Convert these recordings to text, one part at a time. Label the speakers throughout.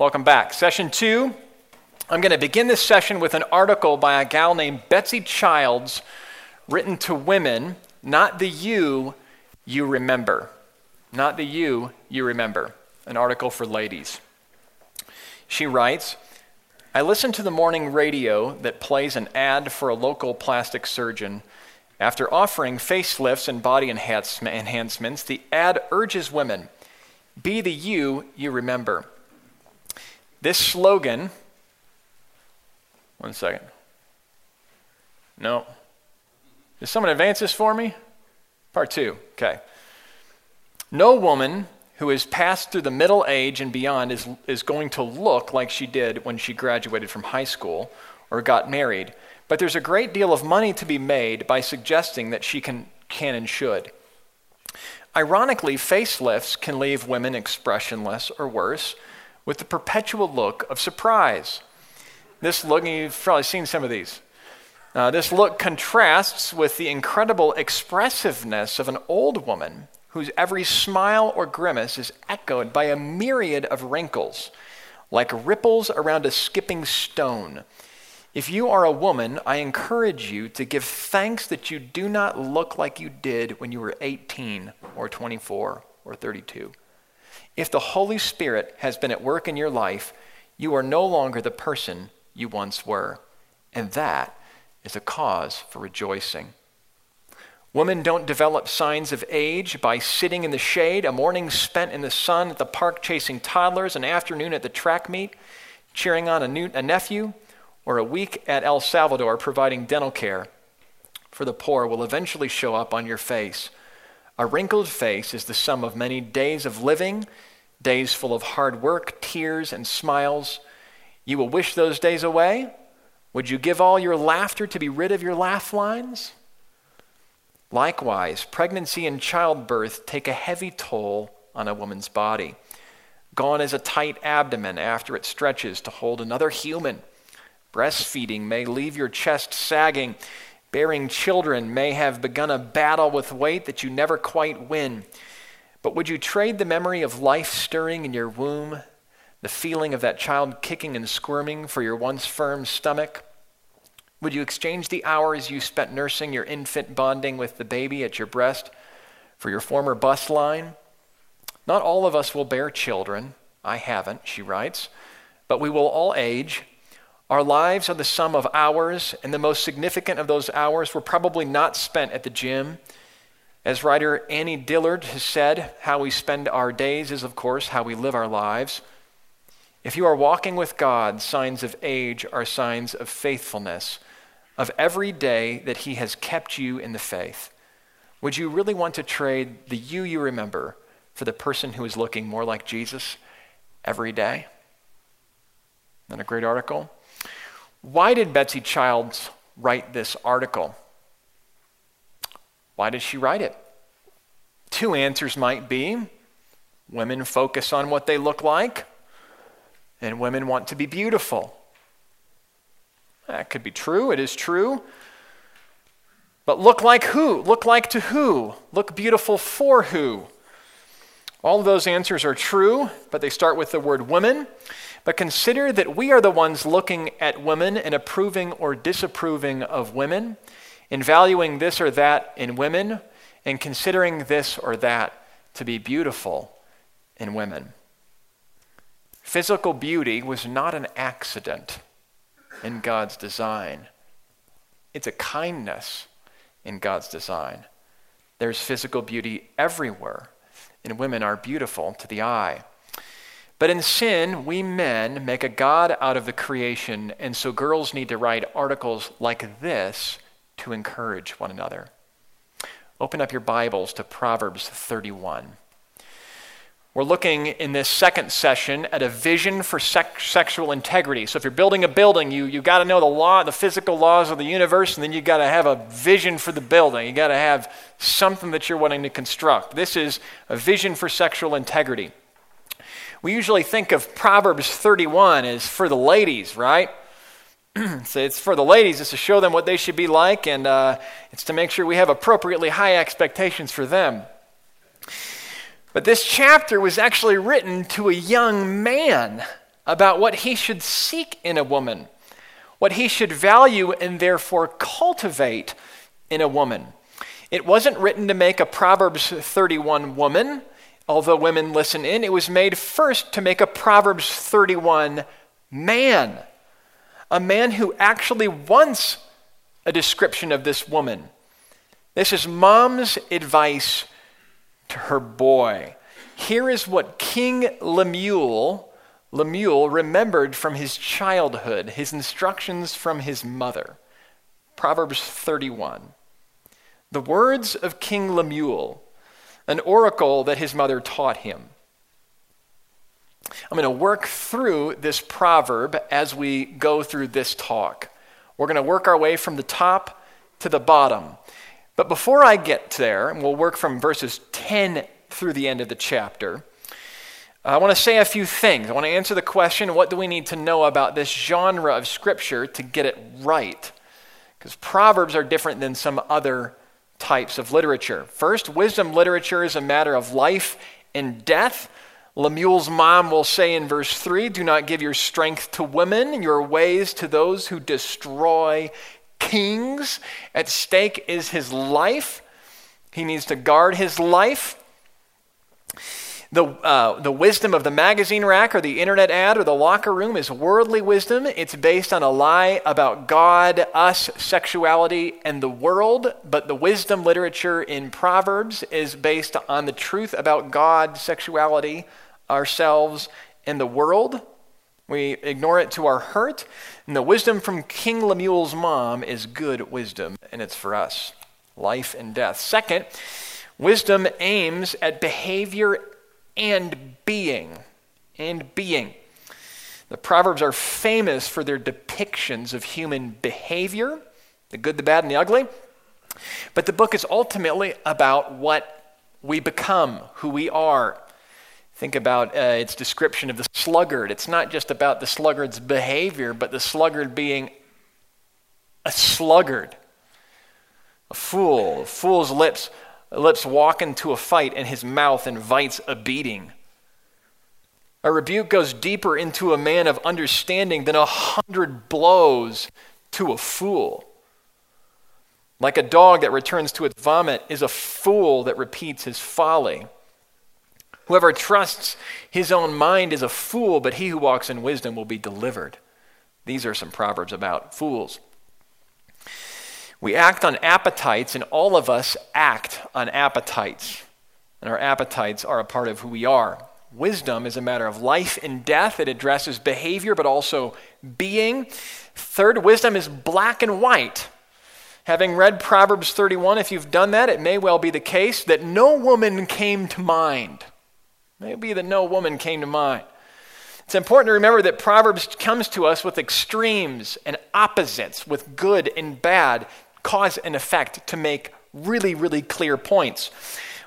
Speaker 1: Welcome back. Session two. I'm going to begin this session with an article by a gal named Betsy Childs written to women, not the you you remember. Not the you you remember. An article for ladies. She writes I listen to the morning radio that plays an ad for a local plastic surgeon. After offering facelifts and body enhancements, the ad urges women be the you you remember. This slogan, one second. No. Did someone advance this for me? Part two. Okay. No woman who has passed through the middle age and beyond is, is going to look like she did when she graduated from high school or got married. But there's a great deal of money to be made by suggesting that she can, can and should. Ironically, facelifts can leave women expressionless or worse with the perpetual look of surprise. This look, you've probably seen some of these. Uh, this look contrasts with the incredible expressiveness of an old woman whose every smile or grimace is echoed by a myriad of wrinkles, like ripples around a skipping stone. If you are a woman, I encourage you to give thanks that you do not look like you did when you were 18 or 24 or 32. If the Holy Spirit has been at work in your life, you are no longer the person you once were. And that is a cause for rejoicing. Women don't develop signs of age by sitting in the shade, a morning spent in the sun at the park chasing toddlers, an afternoon at the track meet, cheering on a, new, a nephew, or a week at El Salvador providing dental care for the poor will eventually show up on your face a wrinkled face is the sum of many days of living, days full of hard work, tears, and smiles. You will wish those days away? Would you give all your laughter to be rid of your laugh lines? Likewise, pregnancy and childbirth take a heavy toll on a woman's body. Gone is a tight abdomen after it stretches to hold another human. Breastfeeding may leave your chest sagging Bearing children may have begun a battle with weight that you never quite win. But would you trade the memory of life stirring in your womb, the feeling of that child kicking and squirming, for your once firm stomach? Would you exchange the hours you spent nursing your infant bonding with the baby at your breast for your former bus line? Not all of us will bear children. I haven't, she writes, but we will all age our lives are the sum of hours, and the most significant of those hours were probably not spent at the gym. As writer Annie Dillard has said, how we spend our days is, of course, how we live our lives. If you are walking with God, signs of age are signs of faithfulness, of every day that He has kept you in the faith. Would you really want to trade the you you remember for the person who is looking more like Jesus every day? Isn't a great article? Why did Betsy Childs write this article? Why did she write it? Two answers might be women focus on what they look like, and women want to be beautiful. That could be true, it is true. But look like who? Look like to who? Look beautiful for who? All of those answers are true, but they start with the word women. But consider that we are the ones looking at women and approving or disapproving of women, in valuing this or that in women, and considering this or that to be beautiful in women. Physical beauty was not an accident in God's design, it's a kindness in God's design. There's physical beauty everywhere, and women are beautiful to the eye. But in sin, we men make a God out of the creation, and so girls need to write articles like this to encourage one another. Open up your Bibles to Proverbs 31. We're looking in this second session at a vision for sex- sexual integrity. So if you're building a building, you you got to know the law, the physical laws of the universe, and then you got to have a vision for the building. You got to have something that you're wanting to construct. This is a vision for sexual integrity. We usually think of Proverbs 31 as for the ladies, right? so it's for the ladies, it's to show them what they should be like, and uh, it's to make sure we have appropriately high expectations for them. But this chapter was actually written to a young man, about what he should seek in a woman, what he should value and therefore cultivate in a woman. It wasn't written to make a Proverbs 31 woman, although women listen in. It was made first to make a Proverbs 31 man, a man who actually wants a description of this woman. This is mom's advice to her boy. Here is what King Lemuel, Lemuel remembered from his childhood, his instructions from his mother. Proverbs 31. The words of King Lemuel, an oracle that his mother taught him. I'm going to work through this proverb as we go through this talk. We're going to work our way from the top to the bottom. But before I get there, and we'll work from verses 10 through the end of the chapter, I want to say a few things. I want to answer the question what do we need to know about this genre of Scripture to get it right? Because Proverbs are different than some other types of literature. First, wisdom literature is a matter of life and death. Lemuel's mom will say in verse 3 Do not give your strength to women, your ways to those who destroy kings. At stake is his life. He needs to guard his life. The, uh, the wisdom of the magazine rack or the internet ad or the locker room is worldly wisdom. It's based on a lie about God, us, sexuality, and the world. But the wisdom literature in Proverbs is based on the truth about God, sexuality, ourselves, and the world. We ignore it to our hurt. And the wisdom from King Lemuel's mom is good wisdom, and it's for us life and death. Second, wisdom aims at behavior and being. And being. The Proverbs are famous for their depictions of human behavior the good, the bad, and the ugly. But the book is ultimately about what we become, who we are. Think about uh, its description of the sluggard. It's not just about the sluggard's behavior, but the sluggard being a sluggard, a fool. A fool's lips lips walk into a fight and his mouth invites a beating. A rebuke goes deeper into a man of understanding than a hundred blows to a fool. Like a dog that returns to its vomit is a fool that repeats his folly. Whoever trusts his own mind is a fool, but he who walks in wisdom will be delivered. These are some proverbs about fools. We act on appetites, and all of us act on appetites. And our appetites are a part of who we are. Wisdom is a matter of life and death. It addresses behavior, but also being. Third, wisdom is black and white. Having read Proverbs 31, if you've done that, it may well be the case that no woman came to mind. Maybe that no woman came to mind. It's important to remember that Proverbs comes to us with extremes and opposites, with good and bad, cause and effect to make really, really clear points.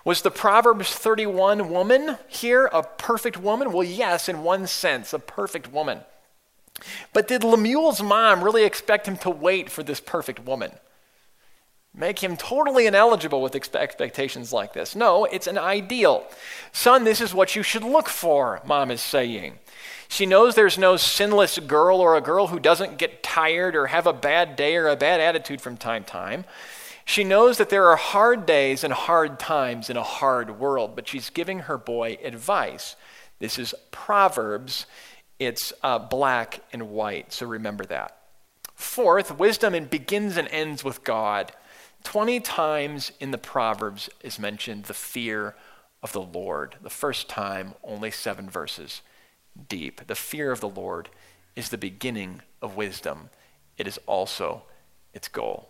Speaker 1: Was the Proverbs 31 woman here a perfect woman? Well, yes, in one sense, a perfect woman. But did Lemuel's mom really expect him to wait for this perfect woman? Make him totally ineligible with expectations like this. No, it's an ideal. Son, this is what you should look for, mom is saying. She knows there's no sinless girl or a girl who doesn't get tired or have a bad day or a bad attitude from time to time. She knows that there are hard days and hard times in a hard world, but she's giving her boy advice. This is Proverbs. It's uh, black and white, so remember that. Fourth, wisdom begins and ends with God. 20 times in the Proverbs is mentioned the fear of the Lord. The first time, only seven verses deep. The fear of the Lord is the beginning of wisdom, it is also its goal.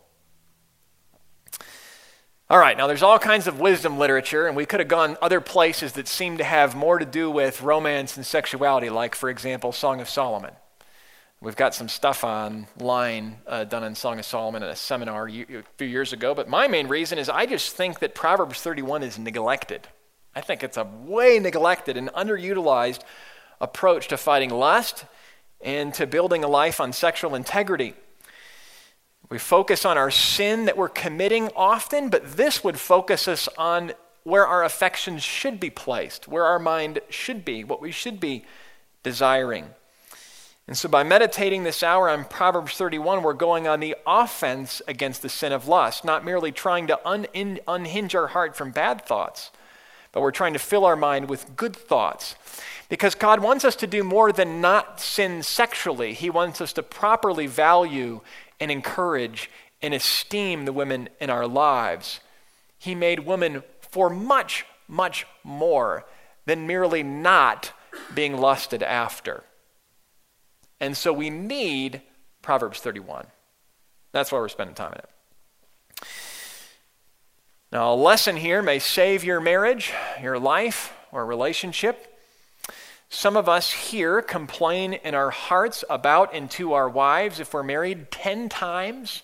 Speaker 1: All right, now there's all kinds of wisdom literature, and we could have gone other places that seem to have more to do with romance and sexuality, like, for example, Song of Solomon. We've got some stuff online uh, done on Song of Solomon in a seminar a few years ago, but my main reason is I just think that Proverbs 31 is neglected. I think it's a way neglected and underutilized approach to fighting lust and to building a life on sexual integrity. We focus on our sin that we're committing often, but this would focus us on where our affections should be placed, where our mind should be, what we should be desiring. And so, by meditating this hour on Proverbs 31, we're going on the offense against the sin of lust, not merely trying to un- unhinge our heart from bad thoughts, but we're trying to fill our mind with good thoughts. Because God wants us to do more than not sin sexually, He wants us to properly value and encourage and esteem the women in our lives. He made women for much, much more than merely not being lusted after. And so we need Proverbs 31. That's why we're spending time in it. Now, a lesson here may save your marriage, your life, or relationship. Some of us here complain in our hearts about and to our wives if we're married 10 times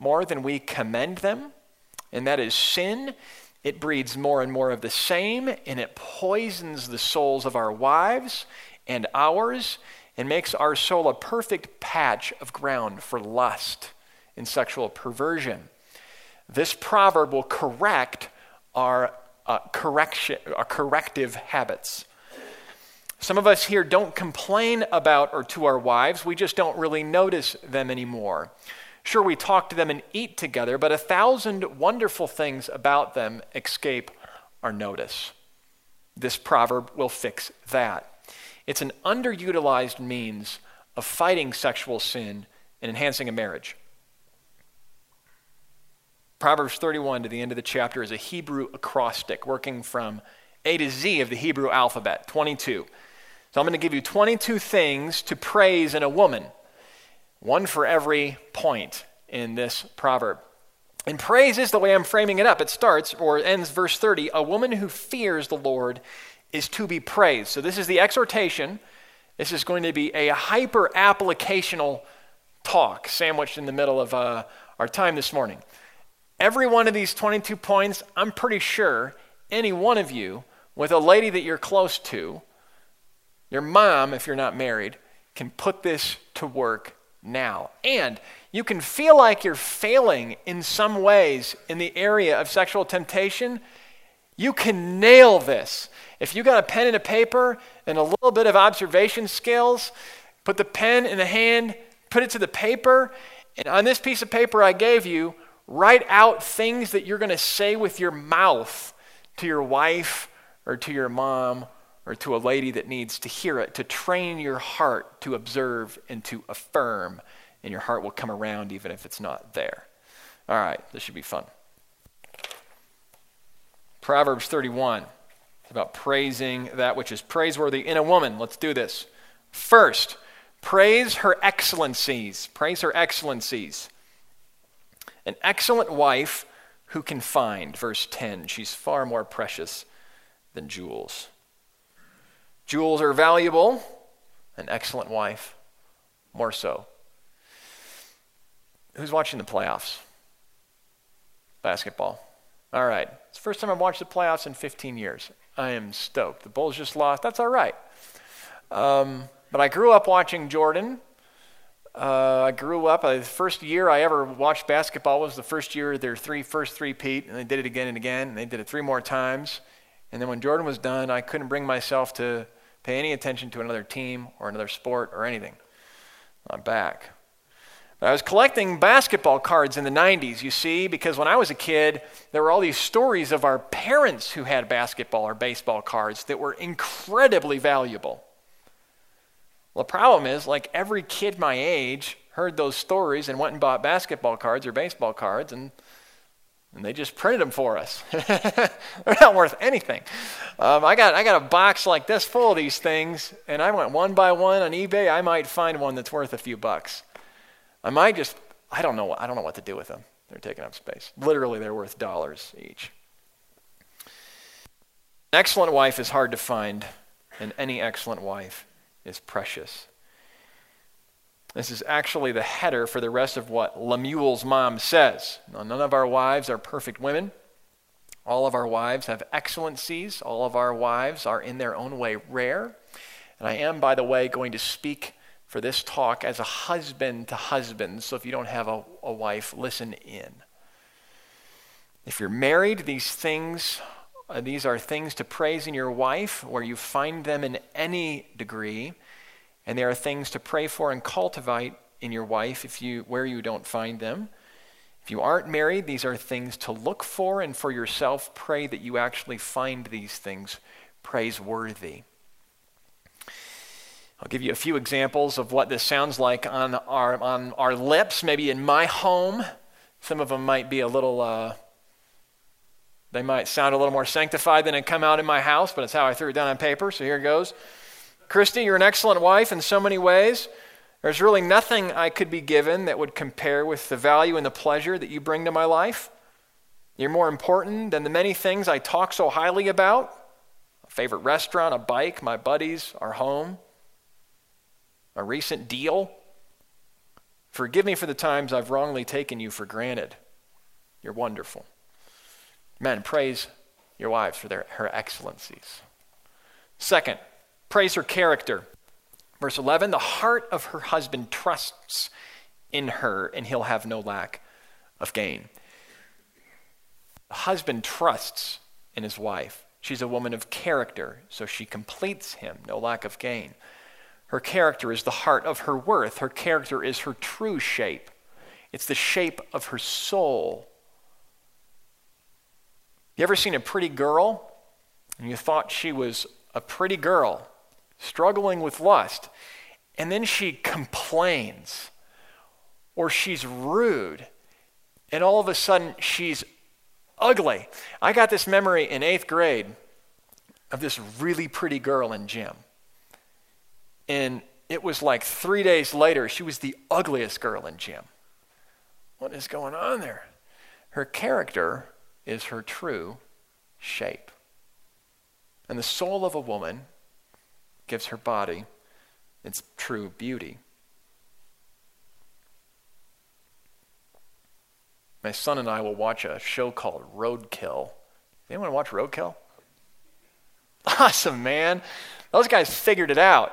Speaker 1: more than we commend them, and that is sin. It breeds more and more of the same, and it poisons the souls of our wives and ours and makes our soul a perfect patch of ground for lust and sexual perversion. This proverb will correct our, uh, correction, our corrective habits. Some of us here don't complain about or to our wives, we just don't really notice them anymore. Sure, we talk to them and eat together, but a thousand wonderful things about them escape our notice. This proverb will fix that. It's an underutilized means of fighting sexual sin and enhancing a marriage. Proverbs 31 to the end of the chapter is a Hebrew acrostic working from A to Z of the Hebrew alphabet, 22. So I'm going to give you 22 things to praise in a woman, one for every point in this proverb. And praise is the way I'm framing it up. It starts or ends verse 30 A woman who fears the Lord is to be praised. So, this is the exhortation. This is going to be a hyper applicational talk sandwiched in the middle of uh, our time this morning. Every one of these 22 points, I'm pretty sure any one of you with a lady that you're close to, your mom, if you're not married, can put this to work now. And you can feel like you're failing in some ways in the area of sexual temptation. You can nail this. If you got a pen and a paper and a little bit of observation skills, put the pen in the hand, put it to the paper, and on this piece of paper I gave you, write out things that you're going to say with your mouth to your wife or to your mom or to a lady that needs to hear it, to train your heart to observe and to affirm, and your heart will come around even if it's not there. All right, this should be fun. Proverbs 31. It's about praising that which is praiseworthy in a woman. Let's do this. First, praise her excellencies. Praise her excellencies. An excellent wife who can find, verse 10, she's far more precious than jewels. Jewels are valuable, an excellent wife, more so. Who's watching the playoffs? Basketball. All right. It's the first time I've watched the playoffs in 15 years. I am stoked. The Bulls just lost. That's all right. Um, but I grew up watching Jordan. Uh, I grew up. Uh, the first year I ever watched basketball was the first year their three first three peat, and they did it again and again. And they did it three more times. And then when Jordan was done, I couldn't bring myself to pay any attention to another team or another sport or anything. I'm back. I was collecting basketball cards in the 90s, you see, because when I was a kid, there were all these stories of our parents who had basketball or baseball cards that were incredibly valuable. Well, the problem is, like every kid my age heard those stories and went and bought basketball cards or baseball cards, and, and they just printed them for us. They're not worth anything. Um, I, got, I got a box like this full of these things, and I went one by one on eBay. I might find one that's worth a few bucks. I might just, I don't know, I don't know what to do with them. They're taking up space. Literally, they're worth dollars each. An excellent wife is hard to find, and any excellent wife is precious. This is actually the header for the rest of what Lemuel's mom says. Now, none of our wives are perfect women. All of our wives have excellencies. All of our wives are in their own way rare. And I am, by the way, going to speak for this talk as a husband to husband. So if you don't have a, a wife, listen in. If you're married, these things, uh, these are things to praise in your wife, where you find them in any degree. And there are things to pray for and cultivate in your wife if you, where you don't find them. If you aren't married, these are things to look for, and for yourself, pray that you actually find these things praiseworthy. I'll give you a few examples of what this sounds like on our, on our lips, maybe in my home. Some of them might be a little, uh, they might sound a little more sanctified than they come out in my house, but it's how I threw it down on paper, so here it goes. Christy, you're an excellent wife in so many ways. There's really nothing I could be given that would compare with the value and the pleasure that you bring to my life. You're more important than the many things I talk so highly about a favorite restaurant, a bike, my buddies, our home, a recent deal. Forgive me for the times I've wrongly taken you for granted. You're wonderful. Men, praise your wives for their, her excellencies. Second, praise her character. Verse 11 the heart of her husband trusts in her, and he'll have no lack of gain. The husband trusts in his wife. She's a woman of character, so she completes him, no lack of gain. Her character is the heart of her worth. Her character is her true shape. It's the shape of her soul. You ever seen a pretty girl and you thought she was a pretty girl struggling with lust, and then she complains or she's rude, and all of a sudden she's ugly. I got this memory in eighth grade of this really pretty girl in gym. And it was like three days later, she was the ugliest girl in gym. What is going on there? Her character is her true shape. And the soul of a woman gives her body its true beauty. My son and I will watch a show called Roadkill. Anyone watch Roadkill? Awesome, man. Those guys figured it out.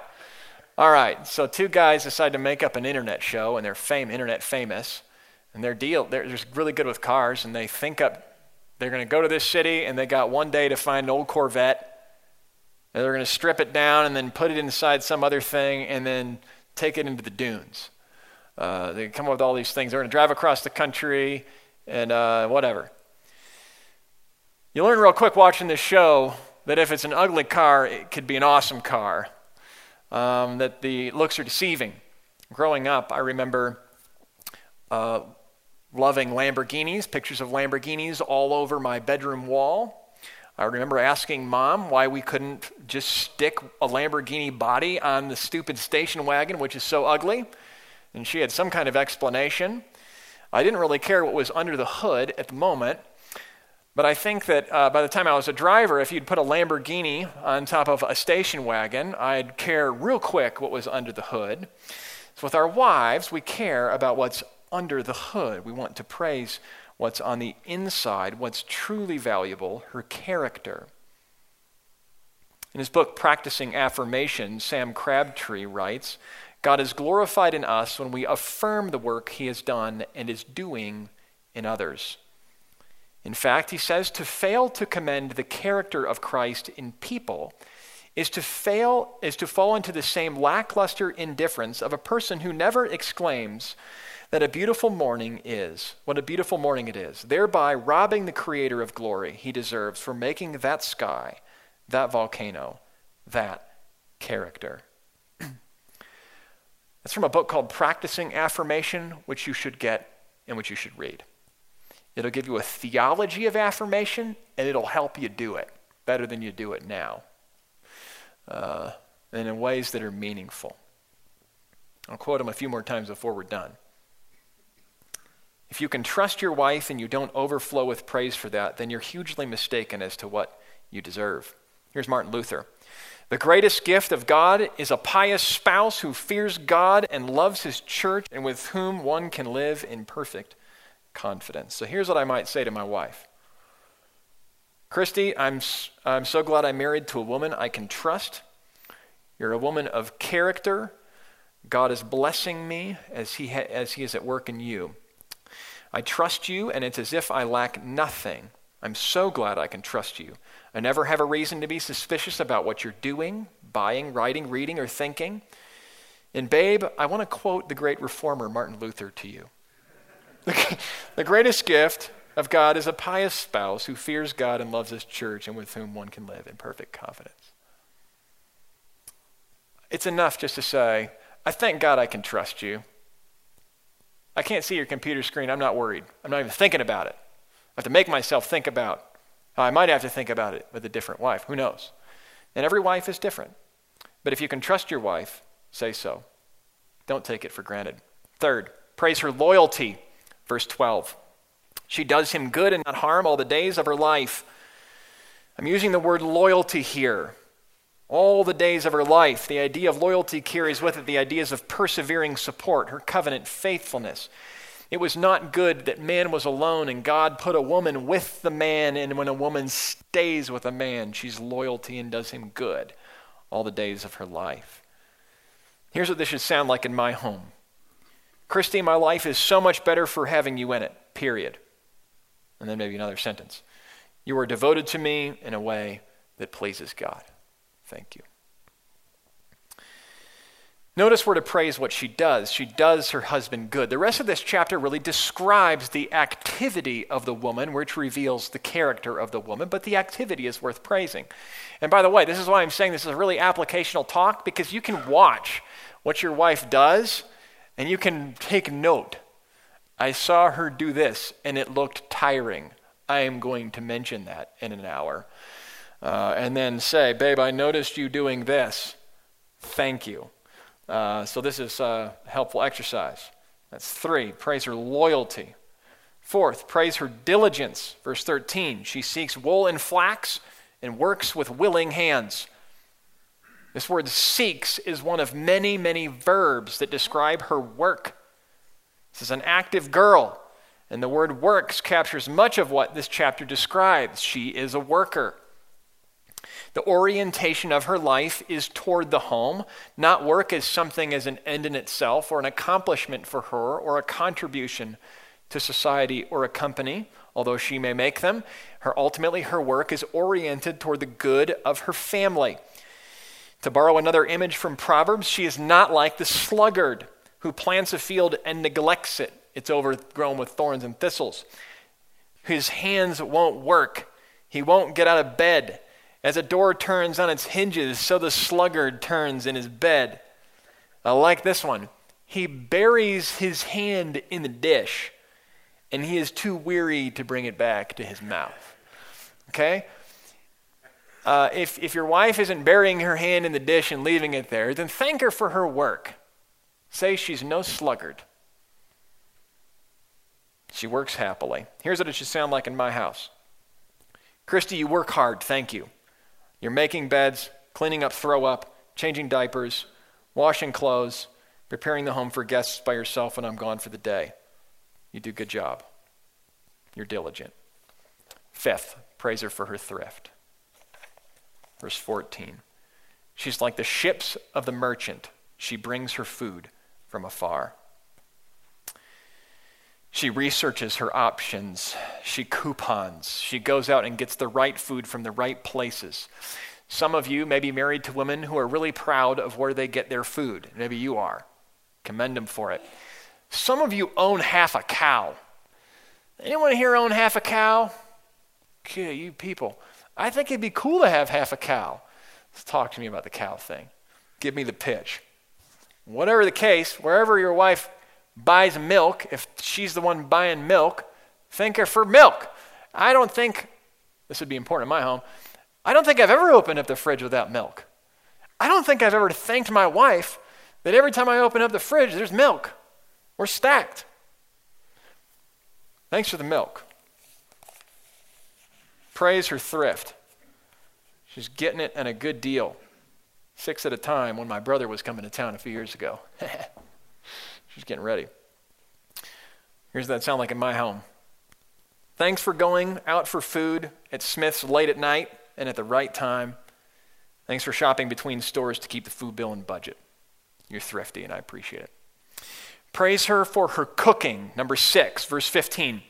Speaker 1: All right, so two guys decide to make up an internet show, and they're fame, internet famous, and their deal, they're just really good with cars, and they think up, they're going to go to this city, and they got one day to find an old Corvette, and they're going to strip it down and then put it inside some other thing and then take it into the dunes. Uh, they come up with all these things. They're going to drive across the country and uh, whatever. You learn real quick watching this show that if it's an ugly car, it could be an awesome car. Um, that the looks are deceiving. Growing up, I remember uh, loving Lamborghinis, pictures of Lamborghinis all over my bedroom wall. I remember asking mom why we couldn't just stick a Lamborghini body on the stupid station wagon, which is so ugly. And she had some kind of explanation. I didn't really care what was under the hood at the moment. But I think that uh, by the time I was a driver, if you'd put a Lamborghini on top of a station wagon, I'd care real quick what was under the hood. So with our wives, we care about what's under the hood. We want to praise what's on the inside, what's truly valuable, her character. In his book, Practicing Affirmation, Sam Crabtree writes God is glorified in us when we affirm the work he has done and is doing in others. In fact, he says to fail to commend the character of Christ in people is to fail is to fall into the same lackluster indifference of a person who never exclaims that a beautiful morning is, what a beautiful morning it is, thereby robbing the Creator of glory he deserves for making that sky, that volcano, that character. That's from a book called Practicing Affirmation, which you should get and which you should read. It'll give you a theology of affirmation, and it'll help you do it better than you do it now, uh, and in ways that are meaningful. I'll quote him a few more times before we're done. If you can trust your wife and you don't overflow with praise for that, then you're hugely mistaken as to what you deserve. Here's Martin Luther. The greatest gift of God is a pious spouse who fears God and loves his church and with whom one can live in perfect confidence. So here's what I might say to my wife Christy, I'm, I'm so glad I'm married to a woman I can trust. You're a woman of character. God is blessing me as he, ha- as he is at work in you. I trust you, and it's as if I lack nothing. I'm so glad I can trust you. I never have a reason to be suspicious about what you're doing, buying, writing, reading, or thinking. And, babe, I want to quote the great reformer Martin Luther to you. the greatest gift of God is a pious spouse who fears God and loves his church and with whom one can live in perfect confidence. It's enough just to say, I thank God I can trust you. I can't see your computer screen. I'm not worried. I'm not even thinking about it. I have to make myself think about I might have to think about it with a different wife. Who knows? And every wife is different. But if you can trust your wife, say so. Don't take it for granted. Third, praise her loyalty. Verse 12. She does him good and not harm all the days of her life. I'm using the word loyalty here. All the days of her life. The idea of loyalty carries with it the ideas of persevering support, her covenant faithfulness. It was not good that man was alone and God put a woman with the man, and when a woman stays with a man, she's loyalty and does him good all the days of her life. Here's what this should sound like in my home Christy, my life is so much better for having you in it, period and then maybe another sentence. You are devoted to me in a way that pleases God. Thank you. Notice we're to praise what she does. She does her husband good. The rest of this chapter really describes the activity of the woman, which reveals the character of the woman, but the activity is worth praising. And by the way, this is why I'm saying this is a really applicational talk, because you can watch what your wife does and you can take note I saw her do this and it looked tiring. I am going to mention that in an hour. Uh, and then say, Babe, I noticed you doing this. Thank you. Uh, so this is a helpful exercise. That's three. Praise her loyalty. Fourth, praise her diligence. Verse 13. She seeks wool and flax and works with willing hands. This word seeks is one of many, many verbs that describe her work. This is an active girl. And the word works captures much of what this chapter describes. She is a worker. The orientation of her life is toward the home, not work as something as an end in itself or an accomplishment for her or a contribution to society or a company, although she may make them. Her ultimately her work is oriented toward the good of her family. To borrow another image from Proverbs, she is not like the sluggard who plants a field and neglects it. It's overgrown with thorns and thistles. His hands won't work. He won't get out of bed. As a door turns on its hinges, so the sluggard turns in his bed. I like this one. He buries his hand in the dish, and he is too weary to bring it back to his mouth. Okay? Uh, if, if your wife isn't burying her hand in the dish and leaving it there, then thank her for her work. Say she's no sluggard. She works happily. Here's what it should sound like in my house Christy, you work hard, thank you. You're making beds, cleaning up throw up, changing diapers, washing clothes, preparing the home for guests by yourself when I'm gone for the day. You do a good job. You're diligent. Fifth, praise her for her thrift. Verse 14. She's like the ships of the merchant. She brings her food from afar. She researches her options. She coupons. She goes out and gets the right food from the right places. Some of you may be married to women who are really proud of where they get their food. Maybe you are. Commend them for it. Some of you own half a cow. Anyone here own half a cow? Okay, you people. I think it'd be cool to have half a cow. Let's talk to me about the cow thing. Give me the pitch. Whatever the case, wherever your wife buys milk, if she's the one buying milk, thank her for milk. I don't think, this would be important in my home, I don't think I've ever opened up the fridge without milk. I don't think I've ever thanked my wife that every time I open up the fridge, there's milk. We're stacked. Thanks for the milk. Praise her thrift. She's getting it and a good deal six at a time when my brother was coming to town a few years ago. She's getting ready. Here's that sound like in my home. Thanks for going out for food at Smith's late at night and at the right time. Thanks for shopping between stores to keep the food bill in budget. You're thrifty, and I appreciate it. Praise her for her cooking. Number six, verse 15.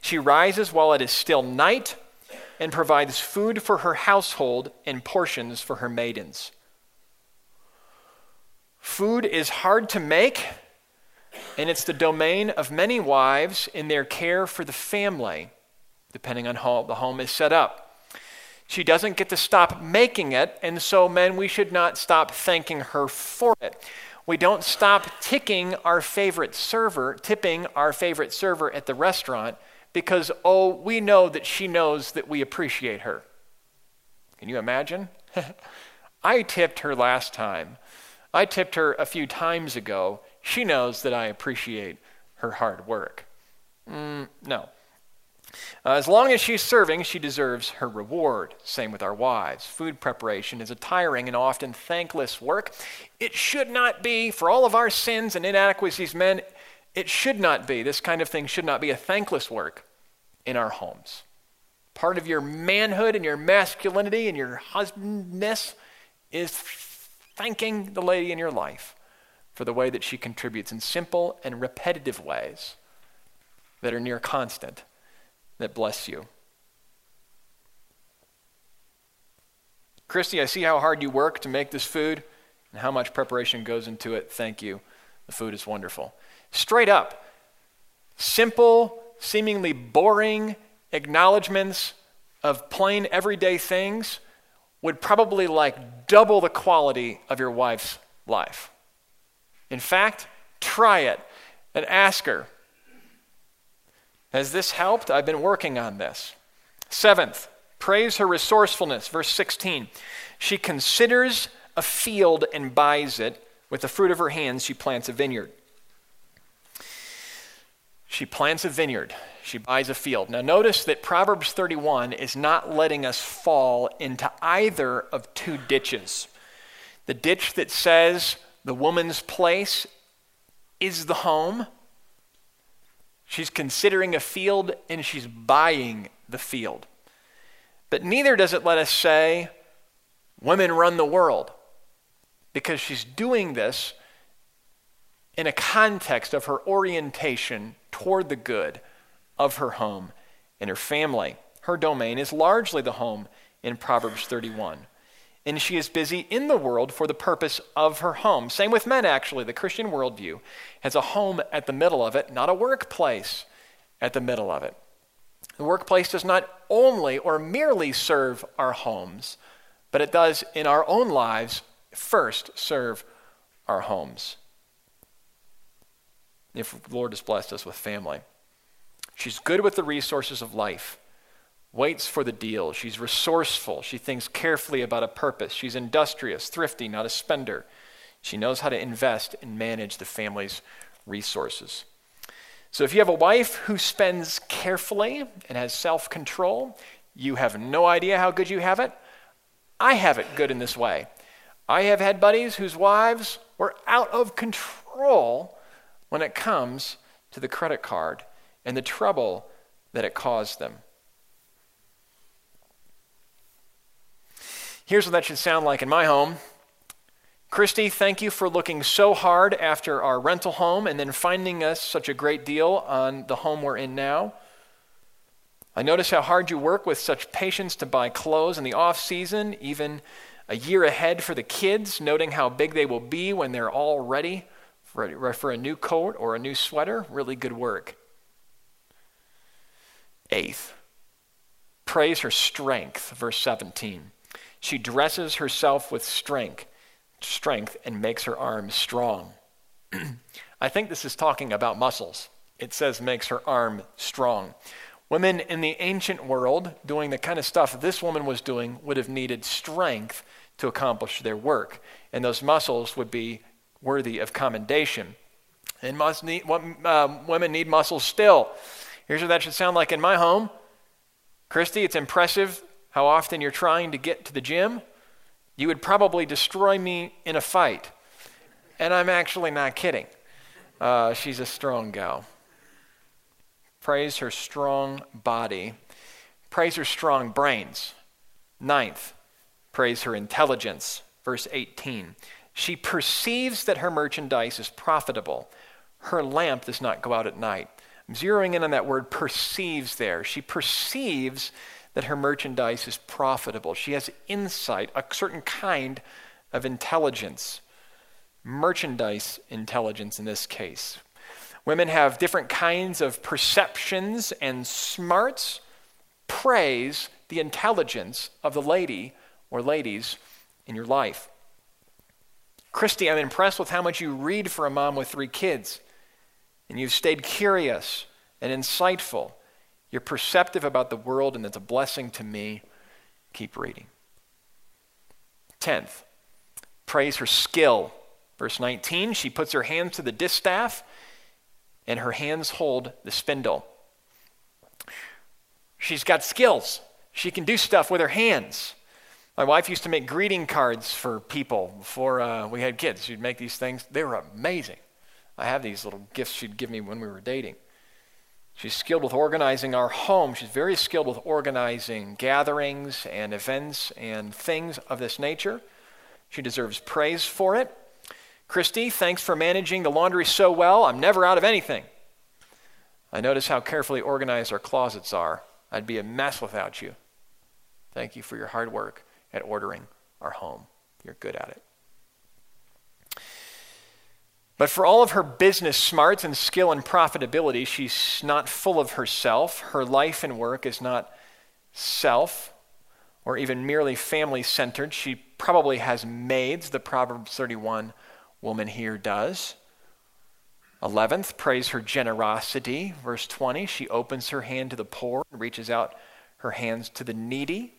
Speaker 1: She rises while it is still night and provides food for her household and portions for her maidens. Food is hard to make, and it's the domain of many wives in their care for the family, depending on how the home is set up. She doesn't get to stop making it, and so, men, we should not stop thanking her for it. We don't stop ticking our favorite server, tipping our favorite server at the restaurant because, oh, we know that she knows that we appreciate her. Can you imagine? I tipped her last time. I tipped her a few times ago. She knows that I appreciate her hard work. Mm, no. Uh, as long as she's serving, she deserves her reward. Same with our wives. Food preparation is a tiring and often thankless work. It should not be, for all of our sins and inadequacies, men, it should not be. This kind of thing should not be a thankless work in our homes. Part of your manhood and your masculinity and your husbandness is thanking the lady in your life for the way that she contributes in simple and repetitive ways that are near constant that bless you. Christy, I see how hard you work to make this food and how much preparation goes into it. Thank you. The food is wonderful. Straight up, simple, seemingly boring acknowledgments of plain everyday things would probably like double the quality of your wife's life. In fact, try it and ask her, has this helped? I've been working on this. Seventh, praise her resourcefulness. Verse 16. She considers a field and buys it. With the fruit of her hands, she plants a vineyard. She plants a vineyard. She buys a field. Now, notice that Proverbs 31 is not letting us fall into either of two ditches. The ditch that says the woman's place is the home, She's considering a field and she's buying the field. But neither does it let us say, women run the world, because she's doing this in a context of her orientation toward the good of her home and her family. Her domain is largely the home in Proverbs 31 and she is busy in the world for the purpose of her home. Same with men, actually. The Christian worldview has a home at the middle of it, not a workplace at the middle of it. The workplace does not only or merely serve our homes, but it does in our own lives first serve our homes. If the Lord has blessed us with family, she's good with the resources of life waits for the deal. She's resourceful. She thinks carefully about a purpose. She's industrious, thrifty, not a spender. She knows how to invest and manage the family's resources. So if you have a wife who spends carefully and has self control, you have no idea how good you have it. I have it good in this way. I have had buddies whose wives were out of control when it comes to the credit card and the trouble that it caused them. Here's what that should sound like in my home. Christy, thank you for looking so hard after our rental home and then finding us such a great deal on the home we're in now. I notice how hard you work with such patience to buy clothes in the off season, even a year ahead for the kids, noting how big they will be when they're all ready for for a new coat or a new sweater. Really good work. Eighth, praise her strength, verse 17. She dresses herself with strength, strength and makes her arms strong. I think this is talking about muscles. It says makes her arm strong. Women in the ancient world doing the kind of stuff this woman was doing would have needed strength to accomplish their work, and those muscles would be worthy of commendation. And must need, uh, women need muscles still. Here's what that should sound like in my home. Christy, it's impressive how often you're trying to get to the gym, you would probably destroy me in a fight. And I'm actually not kidding. Uh, she's a strong gal. Praise her strong body. Praise her strong brains. Ninth, praise her intelligence. Verse 18. She perceives that her merchandise is profitable. Her lamp does not go out at night. I'm zeroing in on that word perceives there. She perceives that her merchandise is profitable. She has insight, a certain kind of intelligence. merchandise intelligence in this case. Women have different kinds of perceptions and smarts. Praise the intelligence of the lady or ladies in your life. Christy, I'm impressed with how much you read for a mom with three kids. And you've stayed curious and insightful. You're perceptive about the world, and it's a blessing to me. Keep reading. Tenth, praise her skill. Verse 19, she puts her hands to the distaff, and her hands hold the spindle. She's got skills. She can do stuff with her hands. My wife used to make greeting cards for people before uh, we had kids. She'd make these things. They were amazing. I have these little gifts she'd give me when we were dating. She's skilled with organizing our home. She's very skilled with organizing gatherings and events and things of this nature. She deserves praise for it. Christy, thanks for managing the laundry so well. I'm never out of anything. I notice how carefully organized our closets are. I'd be a mess without you. Thank you for your hard work at ordering our home. You're good at it. But for all of her business smarts and skill and profitability, she's not full of herself. Her life and work is not self or even merely family centered. She probably has maids, the Proverbs 31 woman here does. 11th, praise her generosity. Verse 20, she opens her hand to the poor and reaches out her hands to the needy.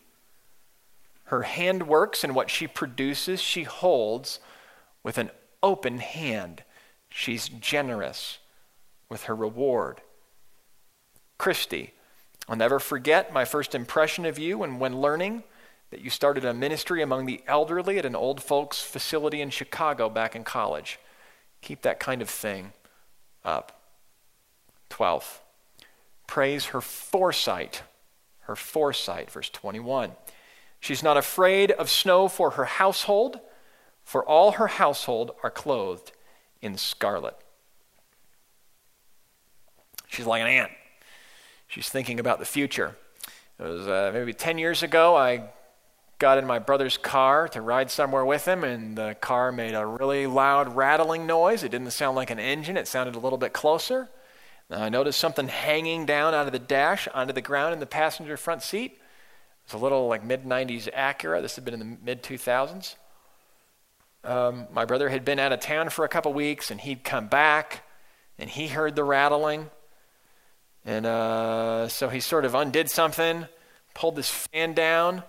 Speaker 1: Her hand works, and what she produces, she holds with an open hand. She's generous with her reward. Christy, I'll never forget my first impression of you and when learning that you started a ministry among the elderly at an old folks facility in Chicago back in college. Keep that kind of thing up. 12. praise her foresight. Her foresight, verse 21. She's not afraid of snow for her household, for all her household are clothed in scarlet. She's like an ant. She's thinking about the future. It was uh, maybe 10 years ago, I got in my brother's car to ride somewhere with him, and the car made a really loud rattling noise. It didn't sound like an engine, it sounded a little bit closer. I noticed something hanging down out of the dash onto the ground in the passenger front seat. It's a little like mid 90s Acura. This had been in the mid 2000s. Um, my brother had been out of town for a couple weeks and he'd come back and he heard the rattling. And uh, so he sort of undid something, pulled this fan down.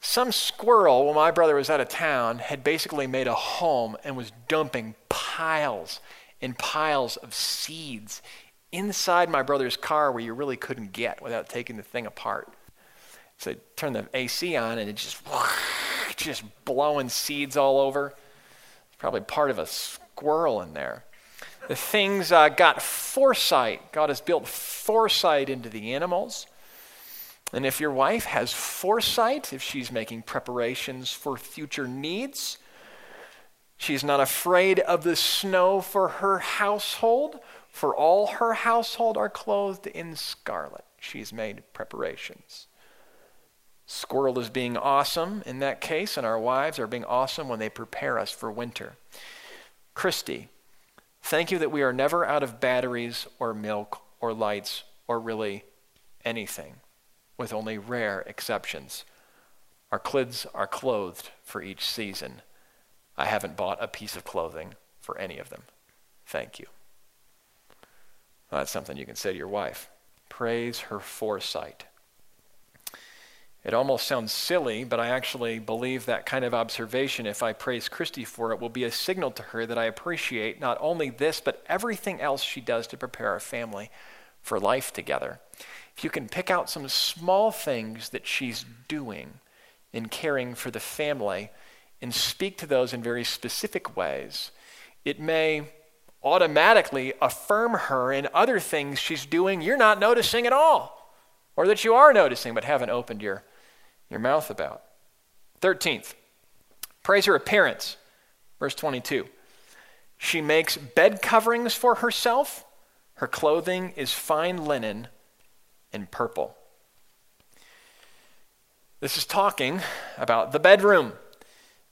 Speaker 1: Some squirrel, while my brother was out of town, had basically made a home and was dumping piles and piles of seeds inside my brother's car where you really couldn't get without taking the thing apart. So I turned the AC on and it just, just blowing seeds all over. It's probably part of a squirrel in there. The things uh, got foresight. God has built foresight into the animals. And if your wife has foresight, if she's making preparations for future needs, she's not afraid of the snow for her household, for all her household are clothed in scarlet. She's made preparations. Squirrel is being awesome in that case, and our wives are being awesome when they prepare us for winter. Christy, thank you that we are never out of batteries or milk or lights or really anything, with only rare exceptions. Our kids are clothed for each season. I haven't bought a piece of clothing for any of them. Thank you. Well, that's something you can say to your wife. Praise her foresight. It almost sounds silly, but I actually believe that kind of observation, if I praise Christy for it, will be a signal to her that I appreciate not only this, but everything else she does to prepare our family for life together. If you can pick out some small things that she's doing in caring for the family and speak to those in very specific ways, it may automatically affirm her in other things she's doing you're not noticing at all, or that you are noticing but haven't opened your your mouth about. 13th, praise her appearance. Verse 22. She makes bed coverings for herself. Her clothing is fine linen and purple. This is talking about the bedroom.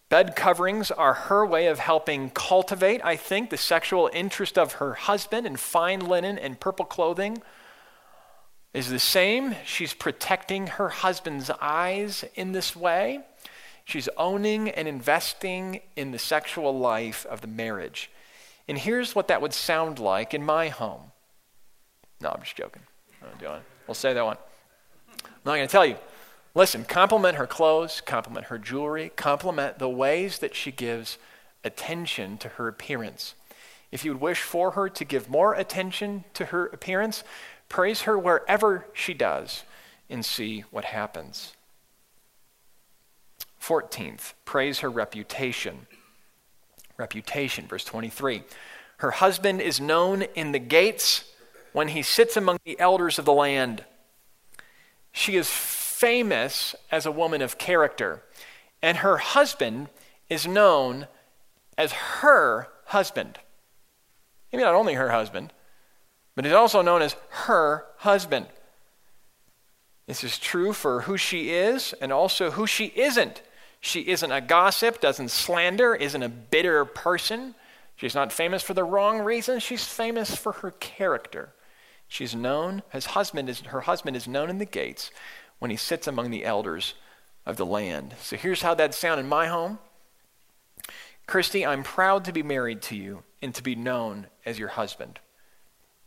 Speaker 1: Bed coverings are her way of helping cultivate, I think, the sexual interest of her husband, and fine linen and purple clothing is the same. She's protecting her husband's eyes in this way. She's owning and investing in the sexual life of the marriage. And here's what that would sound like in my home. No, I'm just joking. I'm doing it. We'll say that one. I'm not going to tell you. Listen, compliment her clothes, compliment her jewelry, compliment the ways that she gives attention to her appearance. If you would wish for her to give more attention to her appearance, praise her wherever she does and see what happens. 14th, praise her reputation. Reputation, verse 23. Her husband is known in the gates when he sits among the elders of the land. She is famous as a woman of character, and her husband is known as her husband. Maybe not only her husband, but he's also known as her husband. This is true for who she is and also who she isn't. She isn't a gossip, doesn't slander, isn't a bitter person. She's not famous for the wrong reasons. She's famous for her character. She's known, his husband is, her husband is known in the gates when he sits among the elders of the land. So here's how that'd sound in my home. Christy, I'm proud to be married to you and to be known as your husband.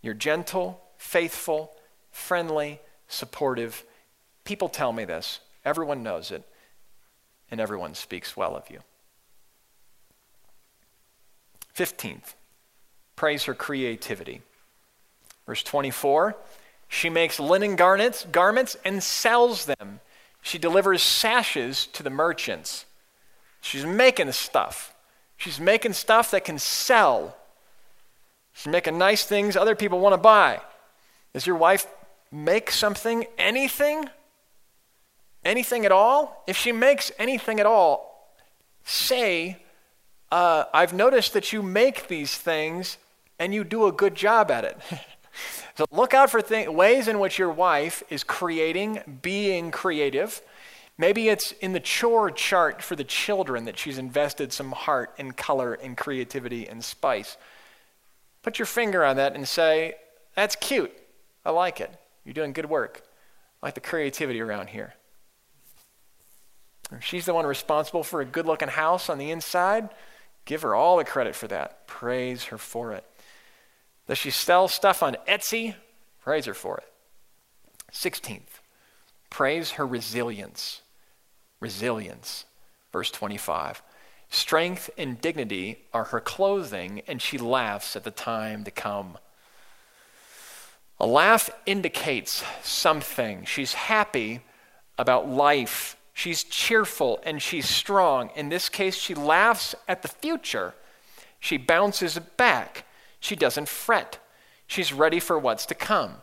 Speaker 1: You're gentle, faithful, friendly, supportive. People tell me this. Everyone knows it, and everyone speaks well of you. 15th, praise her creativity. Verse 24 she makes linen garments, garments and sells them. She delivers sashes to the merchants. She's making stuff. She's making stuff that can sell. She's making nice things other people want to buy. Does your wife make something, anything? Anything at all? If she makes anything at all, say, uh, I've noticed that you make these things and you do a good job at it. So look out for th- ways in which your wife is creating, being creative. Maybe it's in the chore chart for the children that she's invested some heart and color and creativity and spice. Put your finger on that and say, That's cute. I like it. You're doing good work. I like the creativity around here. If she's the one responsible for a good looking house on the inside, give her all the credit for that. Praise her for it. Does she sell stuff on Etsy? Praise her for it. 16th, praise her resilience. Resilience. Verse 25. Strength and dignity are her clothing, and she laughs at the time to come. A laugh indicates something. She's happy about life. She's cheerful and she's strong. In this case, she laughs at the future. She bounces back. She doesn't fret. She's ready for what's to come.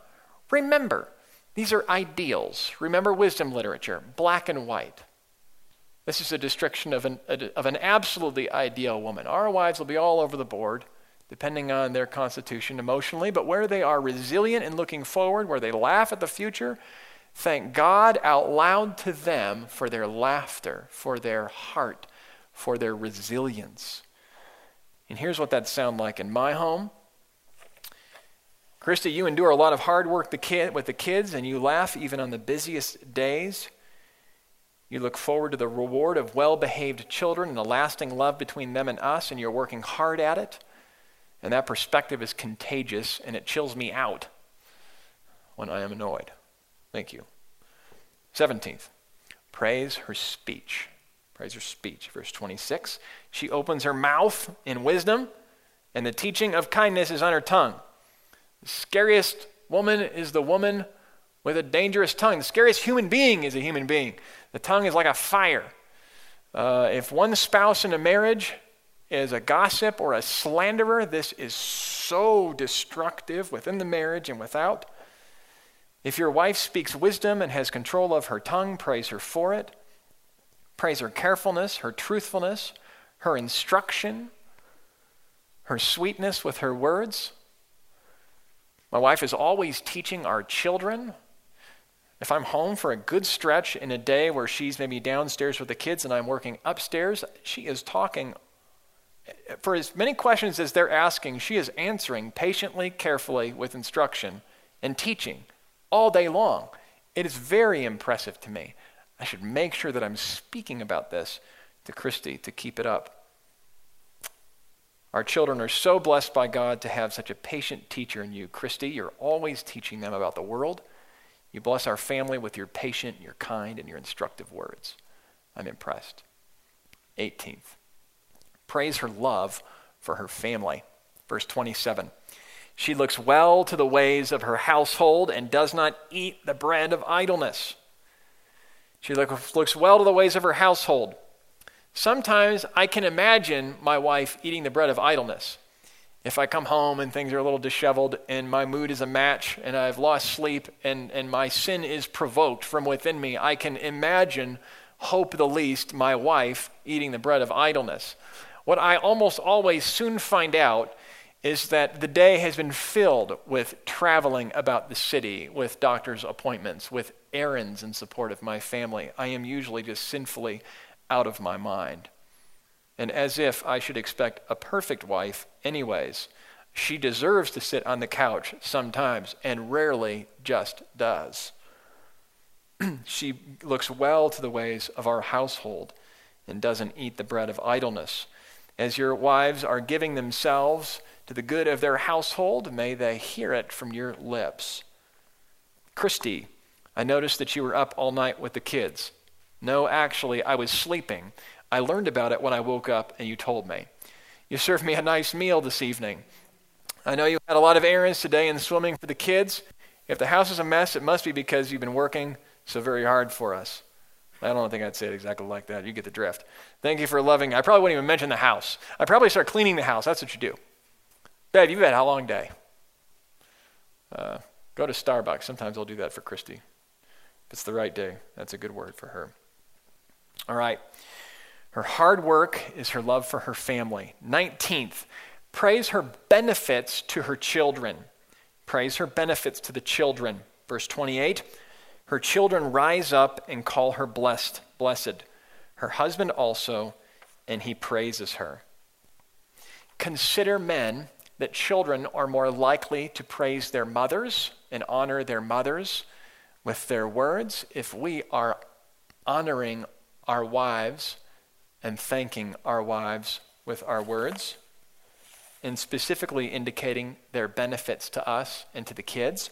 Speaker 1: Remember, these are ideals. Remember wisdom literature, black and white. This is a description of an, of an absolutely ideal woman. Our wives will be all over the board, depending on their constitution emotionally, but where they are resilient and looking forward, where they laugh at the future, thank God out loud to them for their laughter, for their heart, for their resilience. And here's what that sounds like in my home. Christy, you endure a lot of hard work the kid, with the kids, and you laugh even on the busiest days. You look forward to the reward of well behaved children and the lasting love between them and us, and you're working hard at it. And that perspective is contagious, and it chills me out when I am annoyed. Thank you. 17th, praise her speech. Praise her speech. Verse 26 She opens her mouth in wisdom, and the teaching of kindness is on her tongue. The scariest woman is the woman with a dangerous tongue. The scariest human being is a human being. The tongue is like a fire. Uh, if one spouse in a marriage is a gossip or a slanderer, this is so destructive within the marriage and without. If your wife speaks wisdom and has control of her tongue, praise her for it. Praise her carefulness, her truthfulness, her instruction, her sweetness with her words. My wife is always teaching our children. If I'm home for a good stretch in a day where she's maybe downstairs with the kids and I'm working upstairs, she is talking. For as many questions as they're asking, she is answering patiently, carefully, with instruction and teaching all day long. It is very impressive to me. I should make sure that I'm speaking about this to Christy to keep it up. Our children are so blessed by God to have such a patient teacher in you. Christy, you're always teaching them about the world. You bless our family with your patient, your kind, and your instructive words. I'm impressed. 18th, praise her love for her family. Verse 27. She looks well to the ways of her household and does not eat the bread of idleness. She look, looks well to the ways of her household. Sometimes I can imagine my wife eating the bread of idleness. If I come home and things are a little disheveled and my mood is a match and I've lost sleep and, and my sin is provoked from within me, I can imagine, hope the least, my wife eating the bread of idleness. What I almost always soon find out is that the day has been filled with traveling about the city, with doctor's appointments, with errands in support of my family. I am usually just sinfully out of my mind. And as if I should expect a perfect wife, anyways, she deserves to sit on the couch sometimes and rarely just does. she looks well to the ways of our household and doesn't eat the bread of idleness. As your wives are giving themselves to the good of their household, may they hear it from your lips. Christy, I noticed that you were up all night with the kids. No, actually, I was sleeping. I learned about it when I woke up and you told me. You served me a nice meal this evening. I know you had a lot of errands today and swimming for the kids. If the house is a mess, it must be because you've been working so very hard for us. I don't think I'd say it exactly like that. You get the drift. Thank you for loving. I probably wouldn't even mention the house. I'd probably start cleaning the house. That's what you do. Babe, you've had a long day. Uh, go to Starbucks. Sometimes I'll do that for Christy. If it's the right day, that's a good word for her. All right. Her hard work is her love for her family. 19th, praise her benefits to her children. Praise her benefits to the children. Verse 28 Her children rise up and call her blessed, blessed. Her husband also, and he praises her. Consider men that children are more likely to praise their mothers and honor their mothers with their words if we are honoring our wives and thanking our wives with our words, and specifically indicating their benefits to us and to the kids.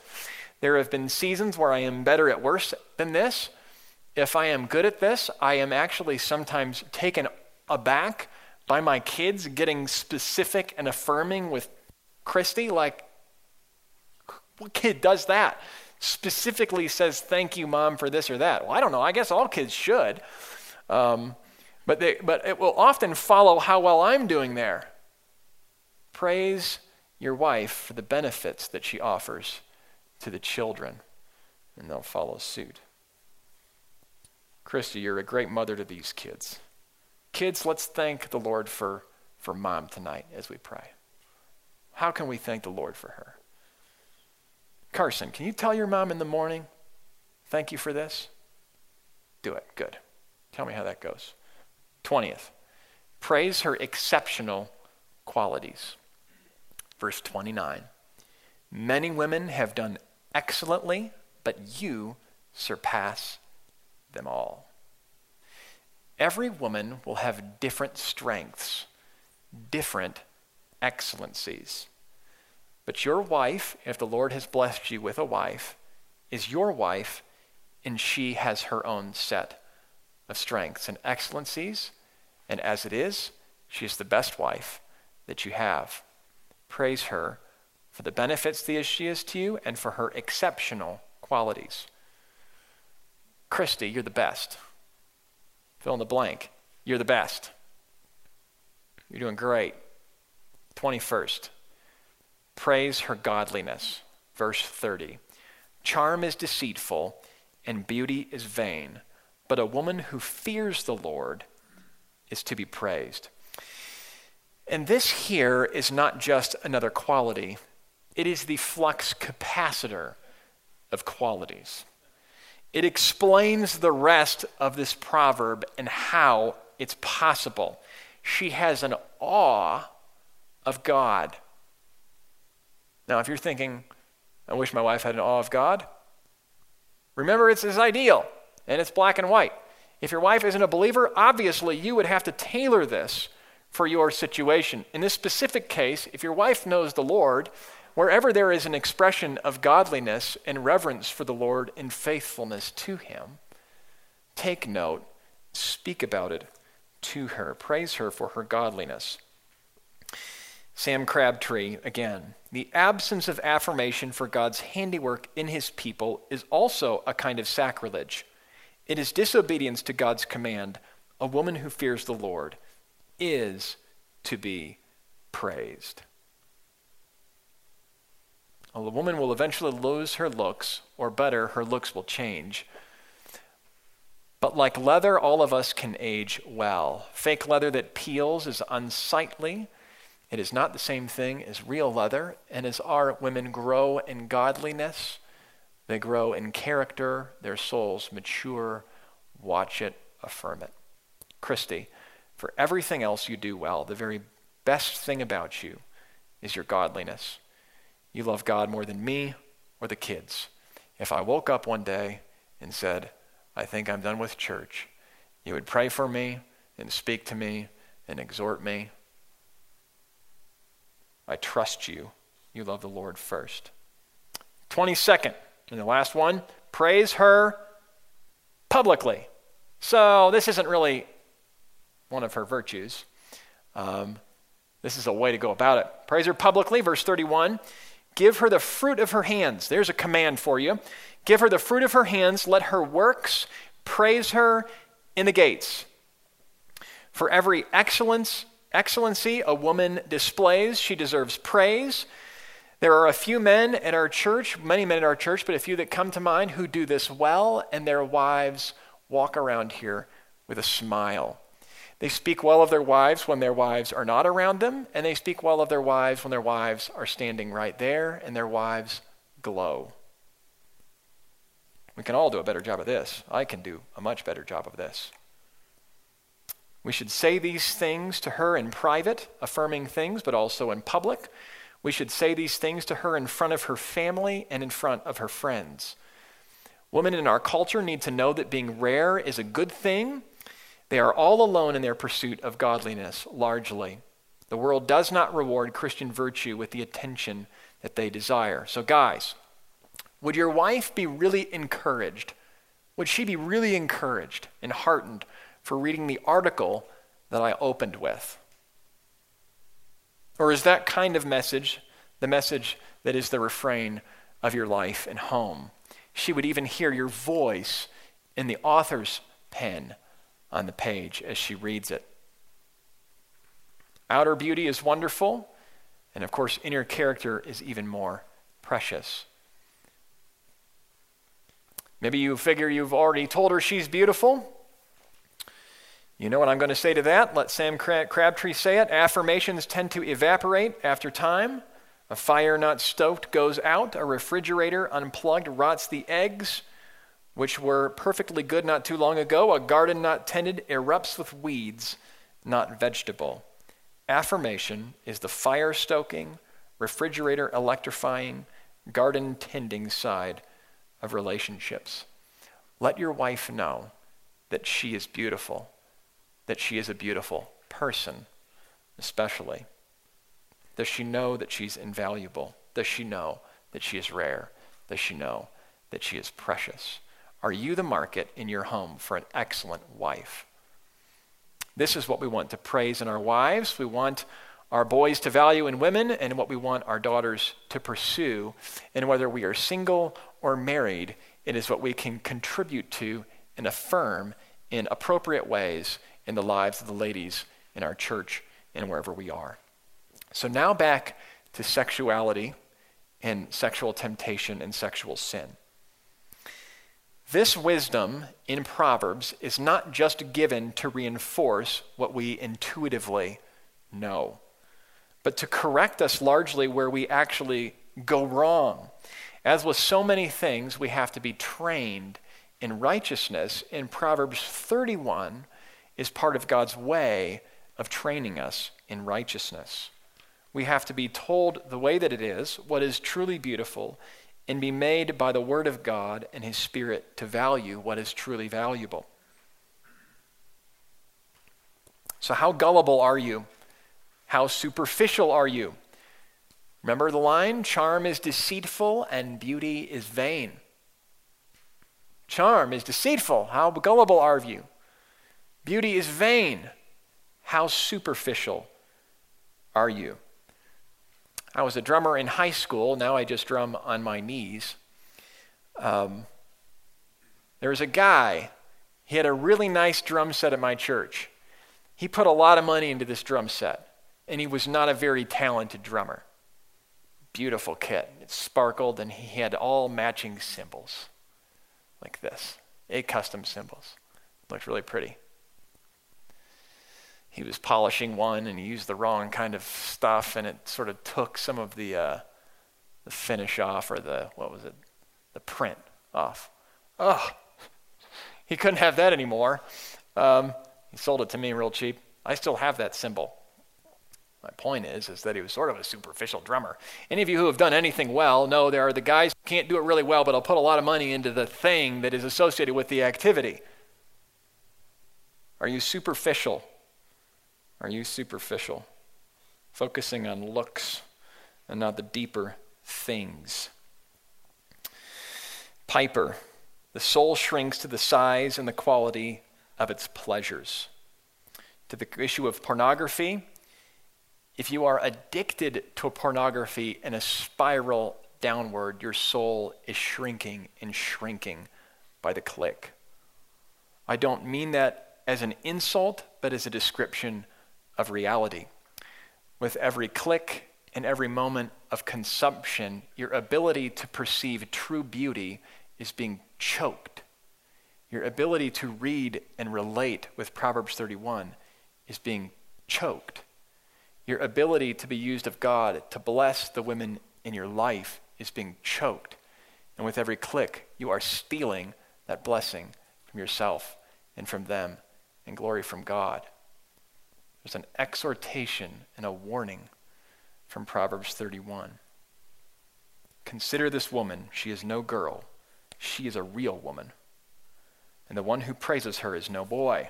Speaker 1: There have been seasons where I am better at worse than this. If I am good at this, I am actually sometimes taken aback by my kids getting specific and affirming with Christy. Like, what kid does that? Specifically says, Thank you, mom, for this or that. Well, I don't know. I guess all kids should. Um, but, they, but it will often follow how well I'm doing there. Praise your wife for the benefits that she offers to the children, and they'll follow suit. Christy, you're a great mother to these kids. Kids, let's thank the Lord for, for mom tonight as we pray. How can we thank the Lord for her? Carson, can you tell your mom in the morning, thank you for this? Do it. Good. Tell me how that goes. 20th, praise her exceptional qualities. Verse 29 Many women have done excellently, but you surpass them all. Every woman will have different strengths, different excellencies. But your wife, if the Lord has blessed you with a wife, is your wife, and she has her own set of strengths and excellencies. And as it is, she is the best wife that you have. Praise her for the benefits that she is to you and for her exceptional qualities. Christy, you're the best. Fill in the blank. You're the best. You're doing great. 21st. Praise her godliness. Verse 30. Charm is deceitful and beauty is vain but a woman who fears the Lord is to be praised. And this here is not just another quality, it is the flux capacitor of qualities. it explains the rest of this proverb and how it's possible. She has an awe of God. Now, if you're thinking, I wish my wife had an awe of God, remember it's his ideal and it's black and white. If your wife isn't a believer, obviously you would have to tailor this for your situation. In this specific case, if your wife knows the Lord, wherever there is an expression of godliness and reverence for the Lord and faithfulness to Him, take note, speak about it to her, praise her for her godliness. Sam Crabtree, again, the absence of affirmation for God's handiwork in his people is also a kind of sacrilege. It is disobedience to God's command. A woman who fears the Lord is to be praised. Well, the woman will eventually lose her looks, or better, her looks will change. But like leather, all of us can age well. Fake leather that peels is unsightly. It is not the same thing as real leather. And as our women grow in godliness, they grow in character, their souls mature. Watch it, affirm it. Christy, for everything else you do well, the very best thing about you is your godliness. You love God more than me or the kids. If I woke up one day and said, I think I'm done with church, you would pray for me and speak to me and exhort me. I trust you. You love the Lord first. 22nd, and the last one, praise her publicly. So this isn't really one of her virtues. Um, this is a way to go about it. Praise her publicly, verse 31. Give her the fruit of her hands. There's a command for you. Give her the fruit of her hands. Let her works praise her in the gates. For every excellence, excellency a woman displays, she deserves praise. There are a few men at our church, many men at our church, but a few that come to mind who do this well, and their wives walk around here with a smile. They speak well of their wives when their wives are not around them, and they speak well of their wives when their wives are standing right there and their wives glow. We can all do a better job of this. I can do a much better job of this. We should say these things to her in private, affirming things, but also in public. We should say these things to her in front of her family and in front of her friends. Women in our culture need to know that being rare is a good thing they are all alone in their pursuit of godliness, largely. The world does not reward Christian virtue with the attention that they desire. So, guys, would your wife be really encouraged? Would she be really encouraged and heartened for reading the article that I opened with? Or is that kind of message the message that is the refrain of your life and home? She would even hear your voice in the author's pen on the page as she reads it. Outer beauty is wonderful, and of course, inner character is even more precious. Maybe you figure you've already told her she's beautiful. You know what I'm going to say to that? Let Sam Crabtree say it. Affirmations tend to evaporate after time. A fire not stoked goes out. A refrigerator unplugged rots the eggs which were perfectly good not too long ago, a garden not tended erupts with weeds, not vegetable. Affirmation is the fire stoking, refrigerator electrifying, garden tending side of relationships. Let your wife know that she is beautiful, that she is a beautiful person, especially. Does she know that she's invaluable? Does she know that she is rare? Does she know that she is precious? Are you the market in your home for an excellent wife? This is what we want to praise in our wives. We want our boys to value in women and what we want our daughters to pursue. And whether we are single or married, it is what we can contribute to and affirm in appropriate ways in the lives of the ladies in our church and wherever we are. So now back to sexuality and sexual temptation and sexual sin. This wisdom in Proverbs is not just given to reinforce what we intuitively know, but to correct us largely where we actually go wrong. As with so many things, we have to be trained in righteousness in Proverbs 31 is part of God's way of training us in righteousness. We have to be told the way that it is, what is truly beautiful, and be made by the Word of God and His Spirit to value what is truly valuable. So, how gullible are you? How superficial are you? Remember the line? Charm is deceitful and beauty is vain. Charm is deceitful. How gullible are you? Beauty is vain. How superficial are you? I was a drummer in high school. Now I just drum on my knees. Um, there was a guy, he had a really nice drum set at my church. He put a lot of money into this drum set, and he was not a very talented drummer. Beautiful kit. It sparkled, and he had all matching cymbals like this eight custom cymbals. Looked really pretty he was polishing one and he used the wrong kind of stuff and it sort of took some of the uh, the finish off or the what was it? The print off. Oh he couldn't have that anymore. Um, he sold it to me real cheap. I still have that cymbal. My point is is that he was sort of a superficial drummer. Any of you who have done anything well know there are the guys who can't do it really well but i'll put a lot of money into the thing that is associated with the activity. Are you superficial are you superficial, focusing on looks and not the deeper things? Piper, the soul shrinks to the size and the quality of its pleasures. To the issue of pornography, if you are addicted to pornography in a spiral downward, your soul is shrinking and shrinking by the click. I don't mean that as an insult, but as a description of reality. With every click and every moment of consumption, your ability to perceive true beauty is being choked. Your ability to read and relate with Proverbs 31 is being choked. Your ability to be used of God to bless the women in your life is being choked. And with every click, you are stealing that blessing from yourself and from them and glory from God. There's an exhortation and a warning from Proverbs 31. Consider this woman. She is no girl, she is a real woman. And the one who praises her is no boy,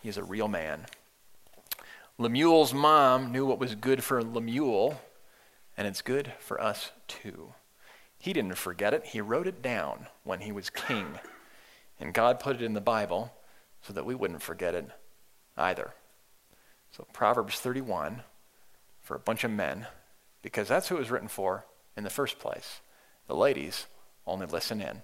Speaker 1: he is a real man. Lemuel's mom knew what was good for Lemuel, and it's good for us too. He didn't forget it, he wrote it down when he was king. And God put it in the Bible so that we wouldn't forget it either. So, Proverbs 31 for a bunch of men, because that's who it was written for in the first place. The ladies only listen in.